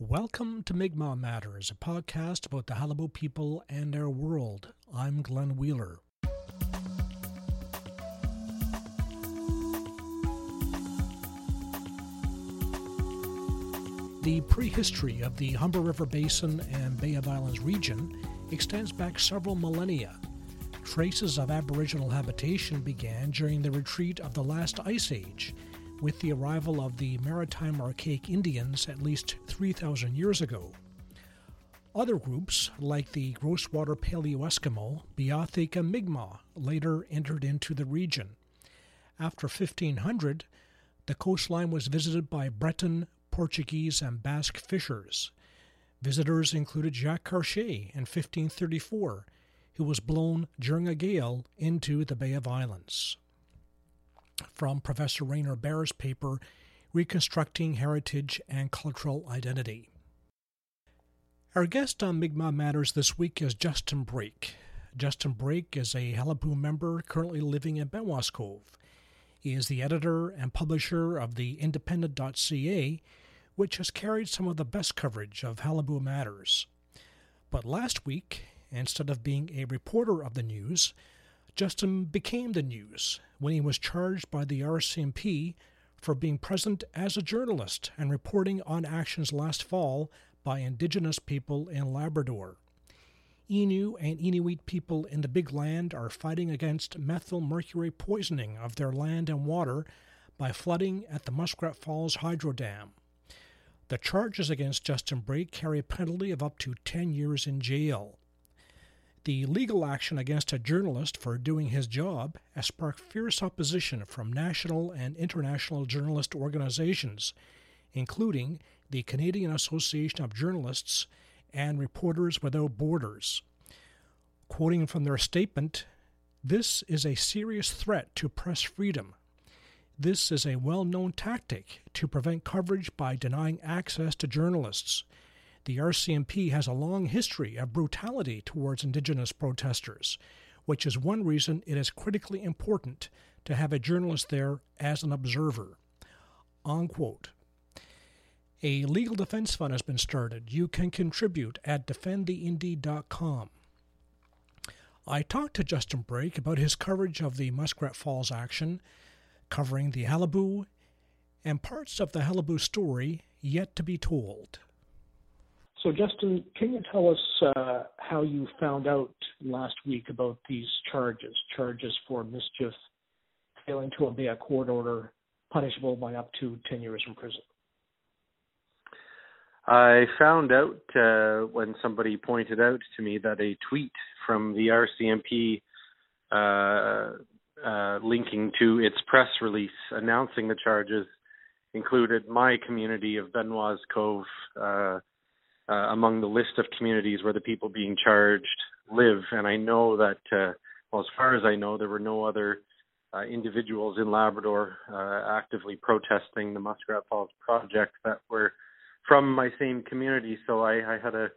Welcome to Mi'kmaq Matters, a podcast about the Qalipu people and our world. I'm Glenn Wheeler. The prehistory of the Humber River Basin and Bay of Islands region extends back several millennia. Traces of Aboriginal habitation began during the retreat of the last ice age with the arrival of the maritime archaic Indians at least 3,000 years ago. Other groups, like the Groswater Paleo Eskimo, Beothuk, and Mi'kmaq, later entered into the region. After 1500, the coastline was visited by Breton, Portuguese, and Basque fishers. Visitors included Jacques Cartier in 1534, who was blown during a gale into the Bay of Islands from Professor Rainer Baehre's paper, Reconstructing Heritage and Cultural Identity. Our guest on Mi'kmaq Matters this week is Justin Brake. Justin Brake is a Qalipu member currently living in Benoit's Cove. He is the editor and publisher of the Independent.ca, which has carried some of the best coverage of Qalipu matters. But last week, instead of being a reporter of the news, Justin became the news when he was charged by the RCMP for being present as a journalist and reporting on actions last fall by Indigenous people in Labrador. Innu and Inuit people in the Big Land are fighting against methyl mercury poisoning of their land and water by flooding at the Muskrat Falls Hydro Dam. The charges against Justin Brake carry a penalty of up to 10 years in jail. The legal action against a journalist for doing his job has sparked fierce opposition from national and international journalist organizations, including the Canadian Association of Journalists and Reporters Without Borders. Quoting from their statement, this is a serious threat to press freedom. This is a well known tactic to prevent coverage by denying access to journalists the RCMP has a long history of brutality towards Indigenous protesters, which is one reason it is critically important to have a journalist there as an observer. Unquote. A legal defense fund has been started. You can contribute at defendtheindy.com. I talked to Justin Brake about his coverage of the Muskrat Falls action, covering the Qalipu and parts of the Qalipu story yet to be told. So, Justin, can you tell us uh, how you found out last week about these charges, charges for mischief, failing to obey a court order, punishable by up to 10 years in prison? I found out uh, when somebody pointed out to me that a tweet from the RCMP uh, uh, linking to its press release announcing the charges included my community of Benoit's Cove uh, among the list of communities where the people being charged live. And I know that, uh, well, as far as I know, there were no other uh, individuals in Labrador uh, actively protesting the Muskrat Falls project that were from my same community. So I, I had a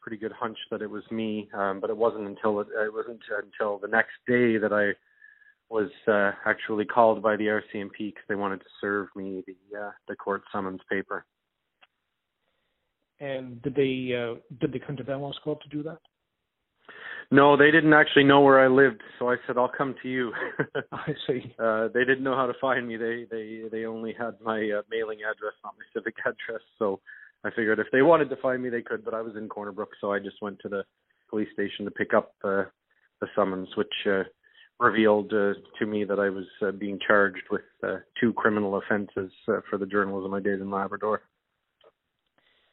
pretty good hunch that it was me, um, but it wasn't until it, it wasn't until the next day that I was uh, actually called by the RCMP because they wanted to serve me the uh, the court summons paper. And did they uh, did they come to Benoit's Cove to do that? No, they didn't actually know where I lived, so I said I'll come to you. I see. Uh, they didn't know how to find me. They they they only had my uh, mailing address, not my civic address. So I figured if they wanted to find me, they could. But I was in Corner Brook, so I just went to the police station to pick up uh, the summons, which uh, revealed uh, to me that I was uh, being charged with uh, two criminal offences uh, for the journalism I did in Labrador.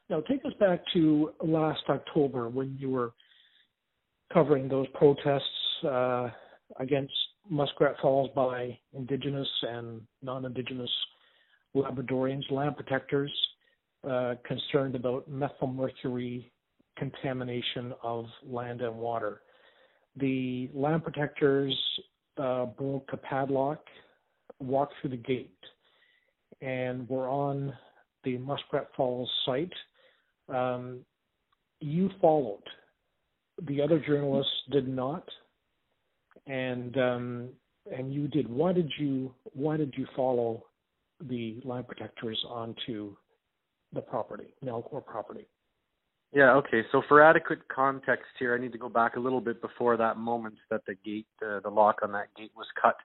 Now, take us back to last October when you were covering those protests uh, against Muskrat Falls by Indigenous and non-Indigenous Labradorians, land protectors, uh, concerned about methylmercury contamination of land and water. The land protectors uh, broke a padlock, walked through the gate, and were on the Muskrat Falls site um, you followed. The other journalists did not, and um, and you did. Why did you Why did you follow the line protectors onto the property, Nalcor property. Yeah, okay. So for adequate context here, I need to go back a little bit before that moment that the gate, uh, the lock on that gate was cut.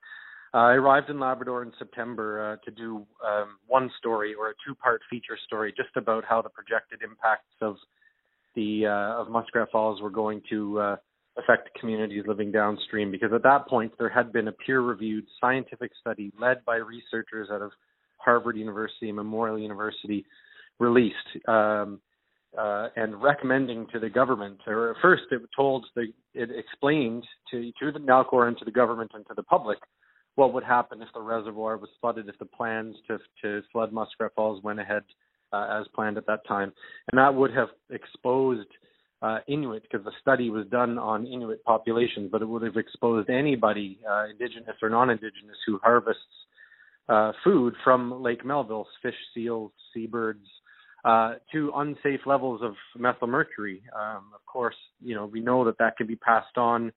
Uh, I arrived in Labrador in September uh, to do um, one story or a two-part feature story just about how the projected impacts of the uh, of Muskrat Falls were going to uh, affect communities living downstream. Because at that point, there had been a peer-reviewed scientific study led by researchers out of Harvard University and Memorial University released. Um, uh, and recommending to the government, or first it told the, it explained to to the Nalcor and to the government and to the public what would happen if the reservoir was flooded, if the plans to to flood Muskrat Falls went ahead uh, as planned at that time, and that would have exposed uh, Inuit because the study was done on Inuit populations, but it would have exposed anybody, uh, indigenous or non-indigenous, who harvests uh, food from Lake Melville, fish, seals, seabirds, uh, to unsafe levels of methylmercury. Um, of course, you know we know that that can be passed on.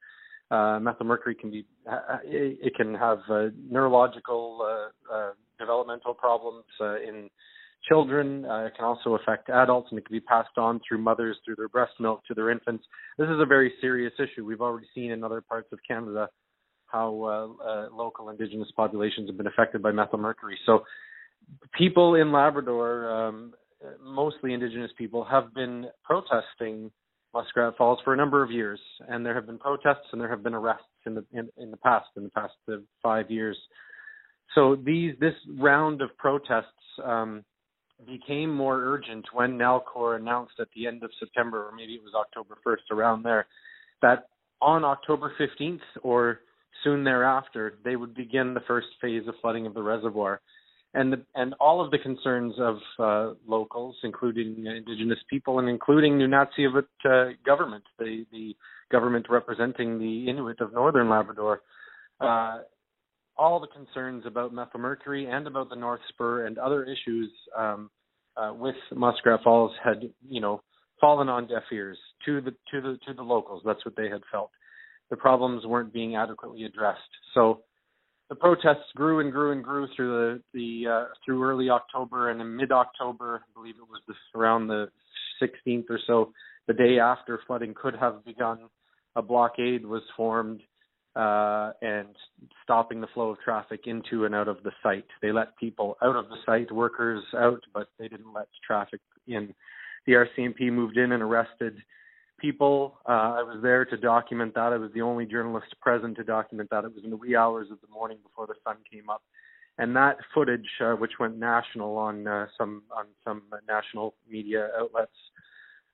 Uh, methylmercury can be uh, it, it can have uh, neurological uh, uh, developmental problems uh, in children. Uh, it can also affect adults, and it can be passed on through mothers through their breast milk to their infants. This is a very serious issue. We've already seen in other parts of Canada how uh, uh, local Indigenous populations have been affected by methylmercury. So, people in Labrador um, mostly indigenous people, have been protesting Muskrat Falls for a number of years, and there have been protests and there have been arrests in the in, in the past in the past five years. So these this round of protests um, became more urgent when Nalcor announced at the end of September, or maybe it was October 1st, around there, that on October 15th or soon thereafter they would begin the first phase of flooding of the reservoir and the, and all of the concerns of uh, locals, including indigenous people and including Nunatsiavut uh, government, the the government representing the Inuit of northern Labrador, uh, all the concerns about methylmercury and about the North Spur and other issues um, uh, with Muskrat Falls had you know fallen on deaf ears to the to the to the locals. That's what they had felt. The problems weren't being adequately addressed. So the protests grew and grew and grew through the, the uh, through early October and in mid October, I believe it was around the 16th or so, the day after flooding could have begun, a blockade was formed uh, and stopping the flow of traffic into and out of the site. They let people out of the site, workers out, but they didn't let traffic in. The RCMP moved in and arrested people. Uh, I was there to document that. I was the only journalist present to document that. It was in the wee hours of the morning before the sun came up, and that footage, uh, which went national on uh, some on some national media outlets,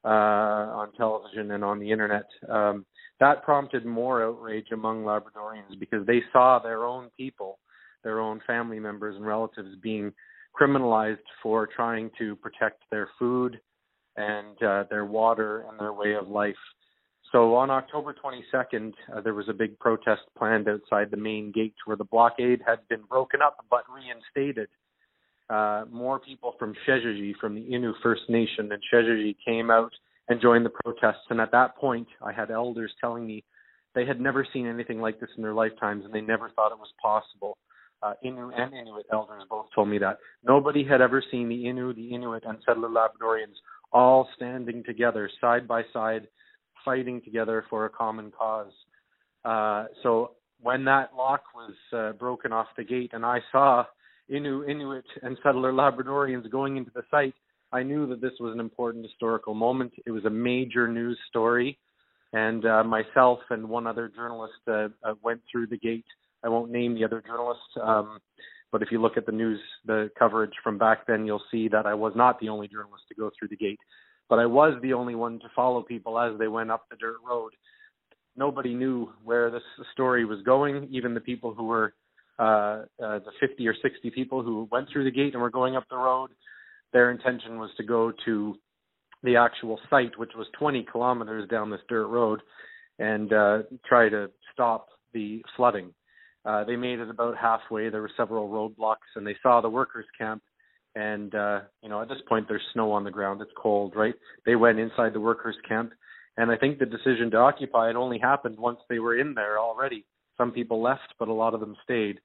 uh, on television and on the internet, um, that prompted more outrage among Labradorians because they saw their own people, their own family members and relatives being criminalized for trying to protect their food and uh, their water and their way of life. So on October 22nd, uh, there was a big protest planned outside the main gate where the blockade had been broken up but reinstated. Uh, more people from Sheshatshiu, from the Innu First Nation and Sheshatshiu, came out and joined the protests. And at that point, I had elders telling me they had never seen anything like this in their lifetimes and they never thought it was possible. Uh, Innu and Inuit elders both told me that. Nobody had ever seen the Innu, the Inuit, and settler Labradorians all standing together, side by side, fighting together for a common cause. Uh, so when that lock was uh, broken off the gate and I saw Innu, Inuit, and settler Labradorians going into the site, I knew that this was an important historical moment. It was a major news story, and uh, myself and one other journalist uh, uh, went through the gate. I won't name the other journalist. Um, but if you look at the news, the coverage from back then, you'll see that I was not the only journalist to go through the gate, but I was the only one to follow people as they went up the dirt road. Nobody knew where this story was going. Even the people who were uh, uh, the 50 or 60 people who went through the gate and were going up the road, their intention was to go to the actual site, which was 20 kilometers down this dirt road, and uh, try to stop the flooding. Uh, they made it about halfway. There were several roadblocks, and they saw the workers' camp. And uh, you know, at this point, there's snow on the ground. It's cold, right? They went inside the workers' camp, and I think the decision to occupy it only happened once they were in there already. Some people left, but a lot of them stayed.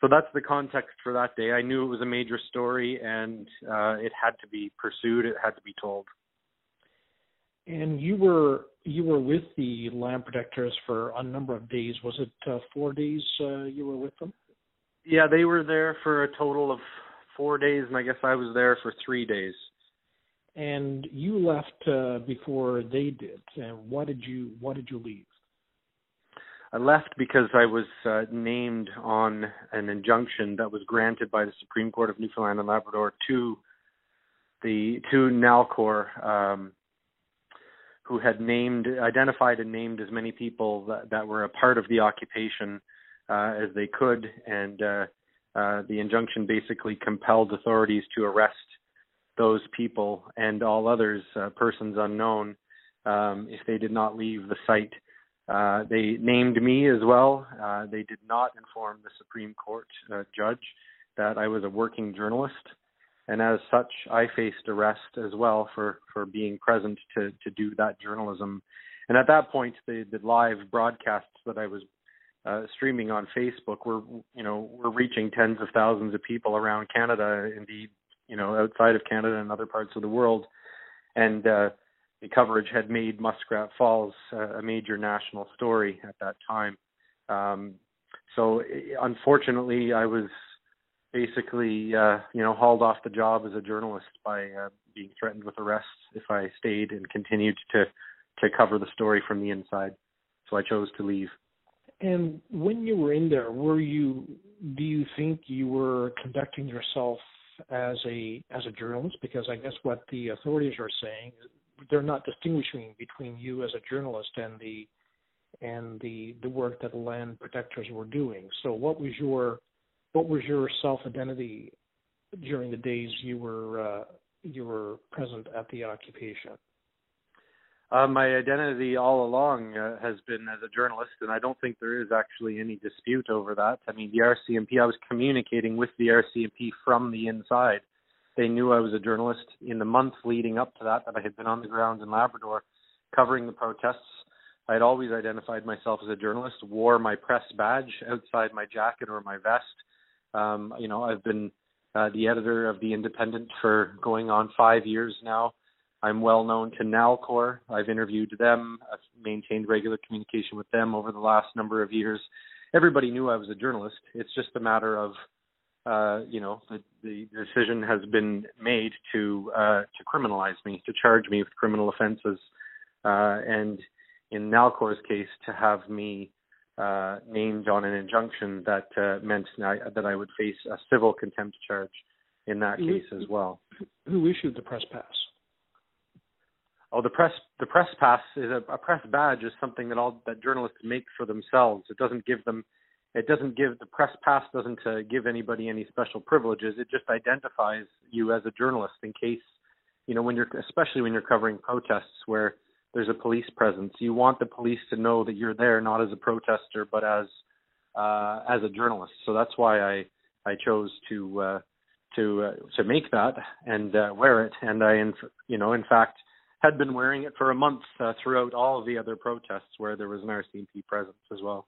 so that's the context for that day. I knew it was a major story, and uh, it had to be pursued. It had to be told. And you were you were with the land protectors for a number of days. Was it uh, four days uh, you were with them? Yeah, they were there for a total of four days, and I guess I was there for three days. And you left uh, before they did. And why did you why did you leave? I left because I was uh, named on an injunction that was granted by the Supreme Court of Newfoundland and Labrador to the to Nalcor, um, who had named, identified, and named as many people that, that were a part of the occupation uh, as they could, and uh, uh, the injunction basically compelled authorities to arrest those people and all others, uh, persons unknown, um, if they did not leave the site. Uh, they named me as well. Uh, they did not inform the Supreme Court judge that I was a working journalist, and as such, I faced arrest as well for for being present to to do that journalism. And at that point, the the live broadcasts that I was uh, streaming on Facebook were you know were reaching tens of thousands of people around Canada, indeed you know outside of Canada and other parts of the world, and uh, the coverage had made Muskrat Falls uh, a major national story at that time. Um, so unfortunately, I was basically uh, you know hauled off the job as a journalist by uh, being threatened with arrest if I stayed and continued to to cover the story from the inside. So I chose to leave. And when you were in there, were you? Do you think you were conducting yourself as a as a journalist? Because I guess what the authorities are saying they're not distinguishing between you as a journalist and the and the the work that the land protectors were doing. So what was your what was your self identity during the days you were uh, you were present at the occupation? Uh, my identity all along uh, has been as a journalist, and I don't think there is actually any dispute over that. I mean, the RCMP, I was communicating with the RCMP from the inside. They knew I was a journalist. In the month leading up to that, that I had been on the ground in Labrador covering the protests, I had always identified myself as a journalist, wore my press badge outside my jacket or my vest. Um, you know, I've been uh, the editor of The Independent for going on five years now. I'm well known to Nalcor. I've interviewed them. I've maintained regular communication with them over the last number of years. Everybody knew I was a journalist. It's just a matter of, uh, you know, the, the decision has been made to uh, to criminalize me, to charge me with criminal offenses, uh, and in Nalcor's case, to have me uh, named on an injunction that uh, meant that I would face a civil contempt charge in that case as well. Who issued the press pass? oh the press the press pass is a, a press badge is something that all that journalists make for themselves it doesn't give them it doesn't give the press pass doesn't uh, give anybody any special privileges it just identifies you as a journalist in case you know when you're especially when you're covering protests where there's a police presence you want the police to know that you're there not as a protester but as uh as a journalist so that's why i i chose to uh to uh, to make that and uh, wear it and i in you know in fact had been wearing it for a month uh, throughout all of the other protests where there was an RCMP presence as well.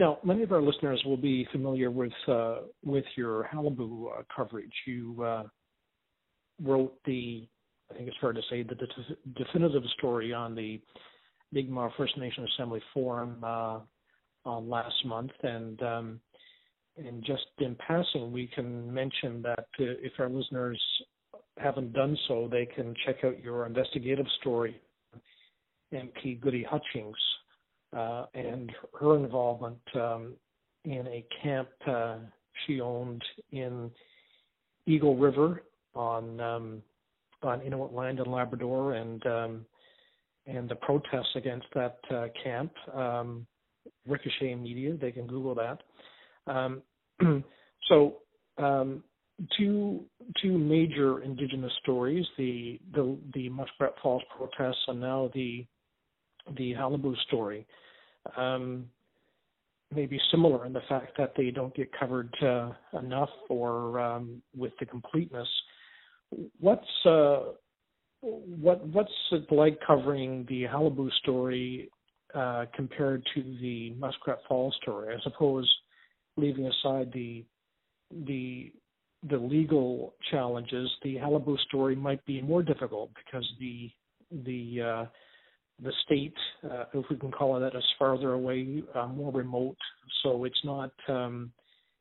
Now, many of our listeners will be familiar with uh, with your Qalipu uh, coverage. You uh, wrote the, I think it's fair to say, that the de- definitive story on the Mi'kmaq First Nation Assembly Forum uh, last month, and um, and just in passing, we can mention that uh, if our listeners haven't done so, they can check out your investigative story, MP Gudie Hutchings, uh, and her involvement um, in a camp uh, she owned in Eagle River on um, on Inuit land in Labrador, and um, and the protests against that uh, camp. Um, Ricochet Media, they can Google that. Um, so um, two two major indigenous stories: the the the Muskrat Falls protests, and now the the Qalipu story. Um, maybe similar in the fact that they don't get covered uh, enough or um, with the completeness. What's uh, what what's it like covering the Qalipu story uh, compared to the Muskrat Falls story? I suppose leaving aside the the the legal challenges, the Qalipu story might be more difficult because the the uh, the state, uh, if we can call it that, is farther away, uh, more remote. So it's not um,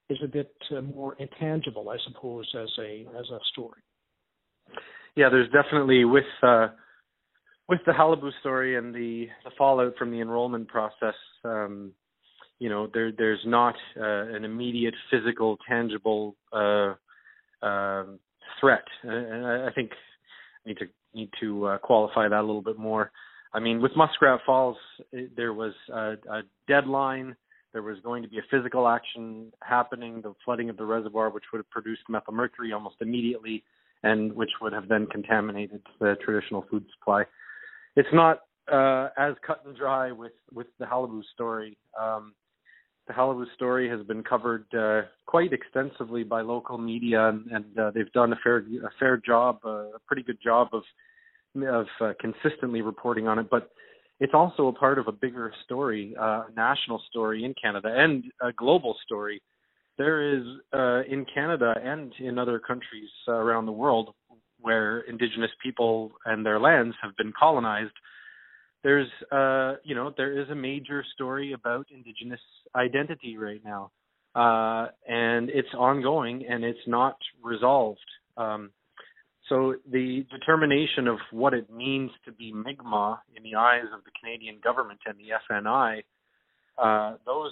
is a bit uh, more intangible, I suppose, as a as a story. Yeah, there's definitely with uh, with the Qalipu story and the, the fallout from the enrollment process. Um, you know, there there's not uh, an immediate physical, tangible uh, um, threat, and I, I think I need to need to uh, qualify that a little bit more. I mean, with Muskrat Falls, it, there was a, a deadline. There was going to be a physical action happening, the flooding of the reservoir, which would have produced methylmercury almost immediately, and which would have then contaminated the traditional food supply. It's not uh, as cut and dry with with the Qalipu story. Um, the Qalipu story has been covered uh, quite extensively by local media, and, and uh, they've done a fair a fair job, uh, a pretty good job of of uh, consistently reporting on it. But it's also a part of a bigger story, uh, a national story in Canada and a global story. There is uh, in Canada and in other countries around the world where Indigenous people and their lands have been colonized there's uh you know there is a major story about indigenous identity right now. Uh and it's ongoing and it's not resolved. Um so the determination of what it means to be Mi'kmaq in the eyes of the Canadian government and the FNI uh those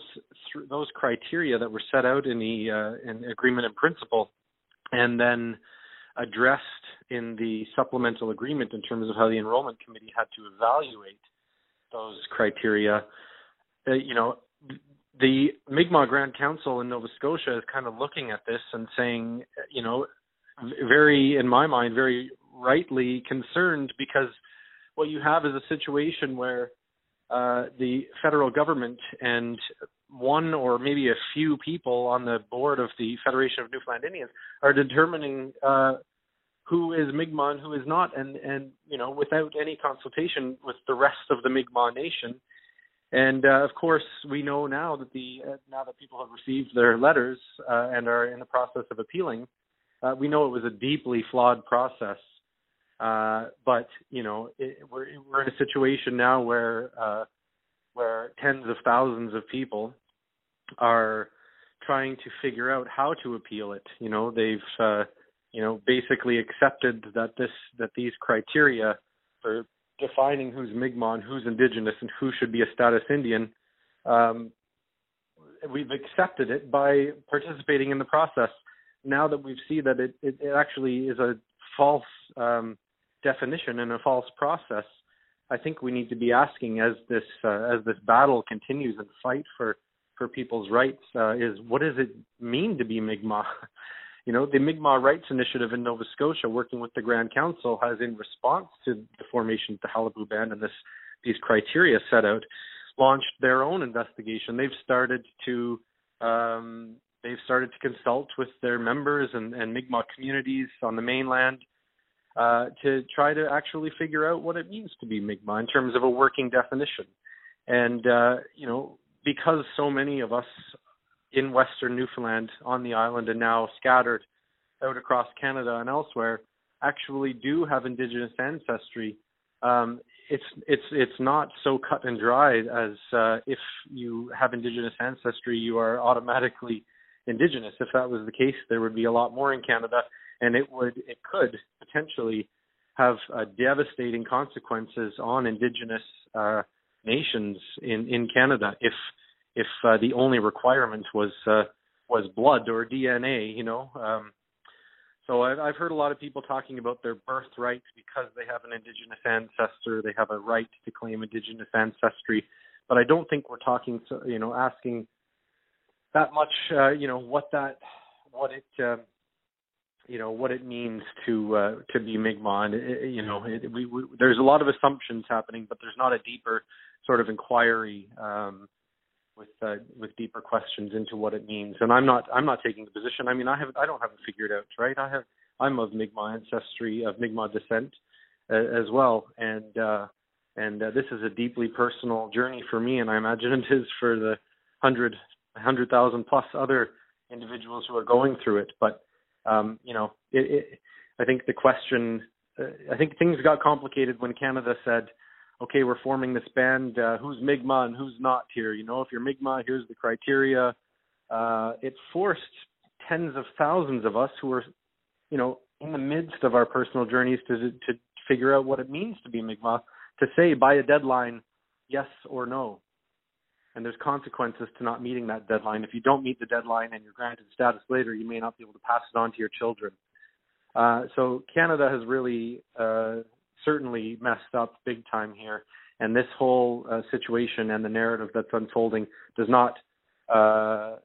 th- those criteria that were set out in the uh in agreement in principle and then addressed in the supplemental agreement in terms of how the enrollment committee had to evaluate those criteria. Uh, you know, the Mi'kmaq Grand Council in Nova Scotia is kind of looking at this and saying, you know, very, in my mind, very rightly concerned because what you have is a situation where uh, the federal government and one or maybe a few people on the board of the Federation of Newfoundland Indians are determining uh, who is Mi'kmaq and who is not, and and you know without any consultation with the rest of the Mi'kmaq nation. And uh, of course, we know now that the uh, now that people have received their letters uh, and are in the process of appealing, uh, we know it was a deeply flawed process. Uh, but you know, it, we're we're in a situation now where uh, where tens of thousands of people are trying to figure out how to appeal it. You know, they've you know, basically accepted that this that these criteria for defining who's Mi'kmaq, who's Indigenous, and who should be a status Indian, um, we've accepted it by participating in the process. Now that we see that it, it, it actually is a false um, definition and a false process, I think we need to be asking as this uh, as this battle continues and fight for for people's rights uh, is what does it mean to be Mi'kmaq? you know, the Mi'kmaq Rights Initiative in Nova Scotia, working with the Grand Council, has in response to the formation of the Qalipu Band and this these criteria set out, launched their own investigation. They've started to um, they've started to consult with their members and, and Mi'kmaq communities on the mainland uh, to try to actually figure out what it means to be Mi'kmaq in terms of a working definition. And uh, you know, because so many of us in Western Newfoundland on the island and now scattered out across Canada and elsewhere actually do have Indigenous ancestry. Um, it's it's it's not so cut and dry as uh, if you have Indigenous ancestry, you are automatically Indigenous. If that was the case, there would be a lot more in Canada, and it would it could potentially have uh, devastating consequences on Indigenous uh, nations in in Canada if if uh, the only requirement was uh, was blood or DNA, you know. Um, so I've, I've heard a lot of people talking about their birthright because they have an indigenous ancestor, they have a right to claim indigenous ancestry. But I don't think we're talking, to, you know, asking that much, uh, you know, what that, what it, uh, you know, what it means to uh, to be Mi'kmaq. And you know, it, we, we, there's a lot of assumptions happening, but there's not a deeper sort of inquiry um, with uh, with deeper questions into what it means. And I'm not I'm not taking the position. I mean, I have I don't have it figured out, right? I have I'm of Mi'kmaq ancestry, of Mi'kmaq descent uh, as well, and uh, and uh, this is a deeply personal journey for me, and I imagine it is for the hundred 100,000 plus other individuals who are going through it. But um, you know, it, it, I think the question, uh, I think things got complicated when Canada said, "Okay, we're forming this band. Uh, who's Mi'kmaq and who's not here? You know, if you're Mi'kmaq, here's the criteria." Uh, it forced tens of thousands of us who were, you know, in the midst of our personal journeys to to figure out what it means to be Mi'kmaq, to say by a deadline, yes or no. And there's consequences to not meeting that deadline. If you don't meet the deadline and you're granted status later, you may not be able to pass it on to your children. Uh, so Canada has really uh, certainly messed up big time here. And this whole uh, situation and the narrative that's unfolding does not uh,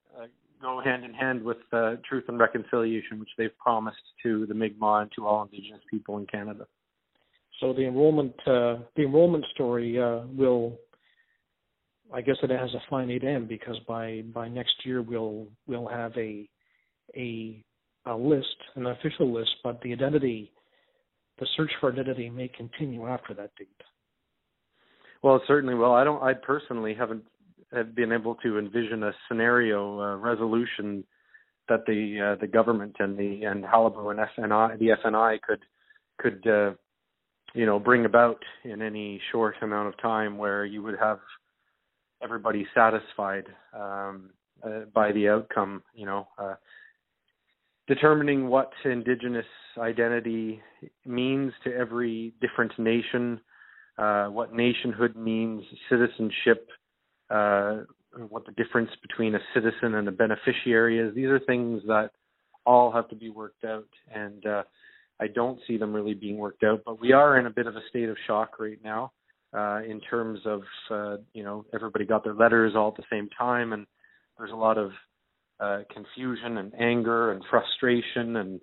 go hand in hand with uh, truth and reconciliation, which they've promised to the Mi'kmaq and to all Indigenous people in Canada. So the enrollment uh, the enrollment story uh, will, I guess it has a finite end because by by next year we'll we'll have a a a list, an official list, but the identity, the search for identity may continue after that date. Well, certainly will. I don't. I personally haven't have been able to envision a scenario uh, resolution that the uh, the government and the and Qalipu and FNI the FNI could could uh, you know bring about in any short amount of time where you would have everybody satisfied um, uh, by the outcome. You know, uh, determining what indigenous identity means to every different nation, uh, what nationhood means, citizenship uh, what the difference between a citizen and a beneficiary is. These are things that all have to be worked out, and uh, I don't see them really being worked out. But we are in a bit of a state of shock right now, uh, in terms of uh, you know everybody got their letters all at the same time, and there's a lot of uh, confusion and anger and frustration and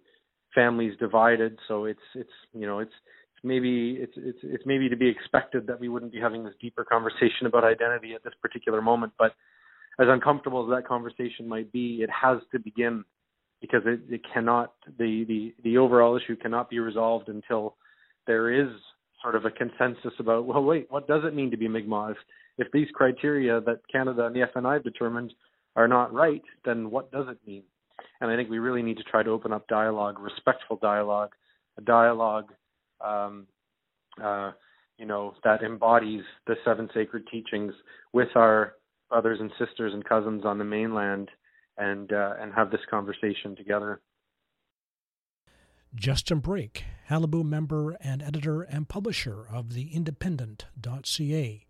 families divided. So it's it's you know it's maybe it's it's it's maybe to be expected that we wouldn't be having this deeper conversation about identity at this particular moment. But as uncomfortable as that conversation might be, it has to begin because it, it cannot the, the the overall issue cannot be resolved until there is sort of a consensus about well wait what does it mean to be Mi'kmaq if, if these criteria that Canada and the FNI have determined are not right then what does it mean and I think we really need to try to open up dialogue respectful dialogue a dialogue um, uh, you know, that embodies the seven sacred teachings with our brothers and sisters and cousins on the mainland and uh, and have this conversation together. Justin Brake, Qalipu member and editor and publisher of the Independent.ca.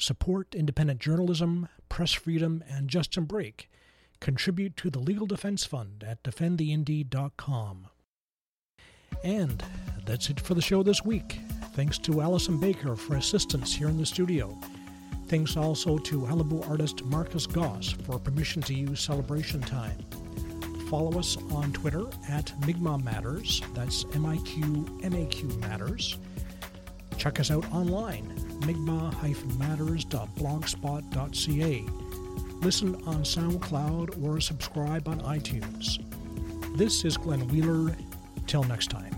Support independent journalism, press freedom, and Justin Brake. Contribute to the Legal Defense Fund at defendtheindy.com. And that's it for the show this week. Thanks to Allison Baker for assistance here in the studio. Thanks also to Qalipu artist Marcus Goss for permission to use celebration time. Follow us on Twitter at Mi'kmaq Matters. That's M I Q M A Q Matters. Check us out online, mi'kmaq-matters.blogspot.ca. Listen on SoundCloud or subscribe on iTunes. This is Glenn Wheeler Till next time.